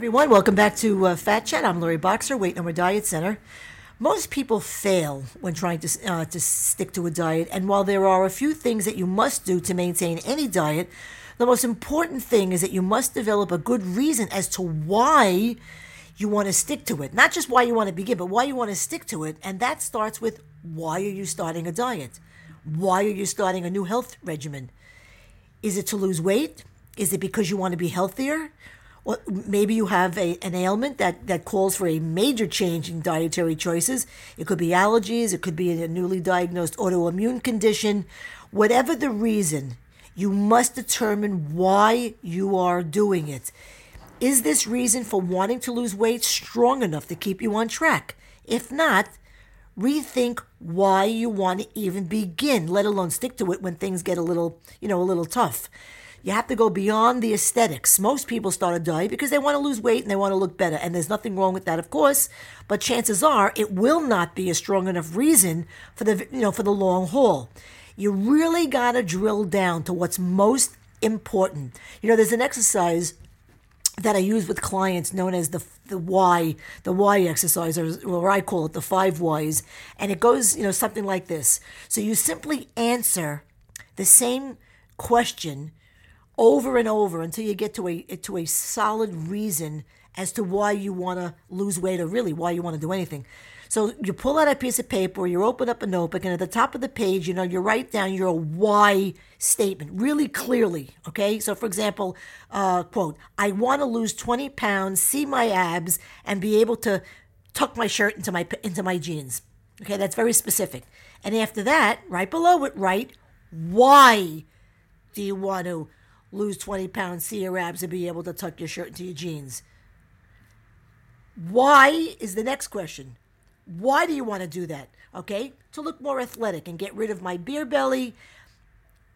everyone. Welcome back to uh, Fat Chat. I'm Lori Boxer, Weight No More Diet Center. Most people fail when trying to, uh, to stick to a diet, and while there are a few things that you must do to maintain any diet, the most important thing is that you must develop a good reason as to why you want to stick to it. Not just why you want to begin, but why you want to stick to it. And that starts with why are you starting a diet? Why are you starting a new health regimen? Is it to lose weight? Is it because you want to be healthier? Or maybe you have a, an ailment that, that calls for a major change in dietary choices. It could be allergies, it could be a newly diagnosed autoimmune condition. Whatever the reason, you must determine why you are doing it. Is this reason for wanting to lose weight strong enough to keep you on track? If not, rethink why you want to even begin, let alone stick to it when things get a little, you know, a little tough. You have to go beyond the aesthetics. Most people start a diet because they want to lose weight and they want to look better. And there's nothing wrong with that, of course. But chances are it will not be a strong enough reason for the you know for the long haul. You really gotta drill down to what's most important. You know, there's an exercise that I use with clients known as the the why the why exercise or, or I call it the five whys and it goes you know something like this so you simply answer the same question over and over until you get to a to a solid reason as to why you want to lose weight or really why you want to do anything. So you pull out a piece of paper, you open up a notebook, and at the top of the page, you know, you write down your why statement really clearly. Okay. So for example, uh, quote, I want to lose 20 pounds, see my abs, and be able to tuck my shirt into my into my jeans. Okay, that's very specific. And after that, right below it, write why do you want to lose 20 pounds, see your abs, and be able to tuck your shirt into your jeans. Why is the next question. Why do you want to do that? Okay, to look more athletic and get rid of my beer belly.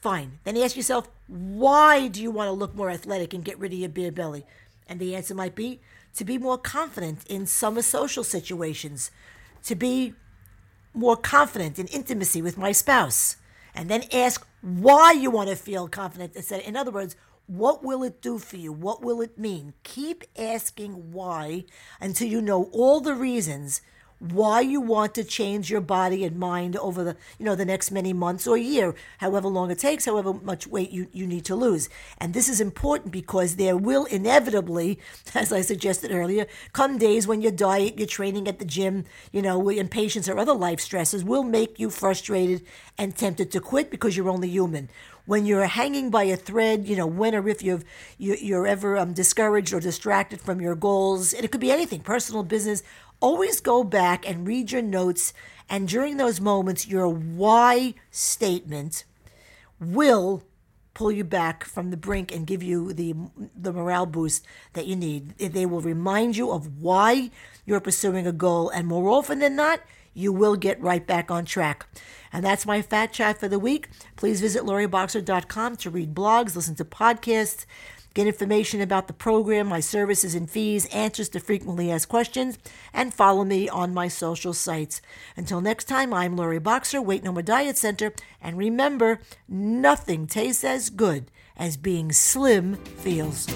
Fine. Then ask yourself, why do you want to look more athletic and get rid of your beer belly? And the answer might be to be more confident in summer social situations, to be more confident in intimacy with my spouse and then ask why you want to feel confident. In other words, what will it do for you? What will it mean? Keep asking why until you know all the reasons why you want to change your body and mind over the you know the next many months or year however long it takes however much weight you, you need to lose. And this is important because there will inevitably as i suggested earlier come days when your diet your training at the gym you know impatience or other life stresses will make you frustrated and tempted to quit because you're only human when you're hanging by a thread, you know, when or if you've, you, you're ever um, discouraged or distracted from your goals, and it could be anything, personal, business, always go back and read your notes. And during those moments, your why statement will pull you back from the brink and give you the the morale boost that you need. They will remind you of why you're pursuing a goal, and more often than not, you will get right back on track. And that's my fat chat for the week. Please visit loriboxer.com to read blogs, listen to podcasts, Get information about the program, my services and fees, answers to frequently asked questions, and follow me on my social sites. Until next time, I'm Lori Boxer, Weight No More Diet Center, and remember, nothing tastes as good as being slim feels.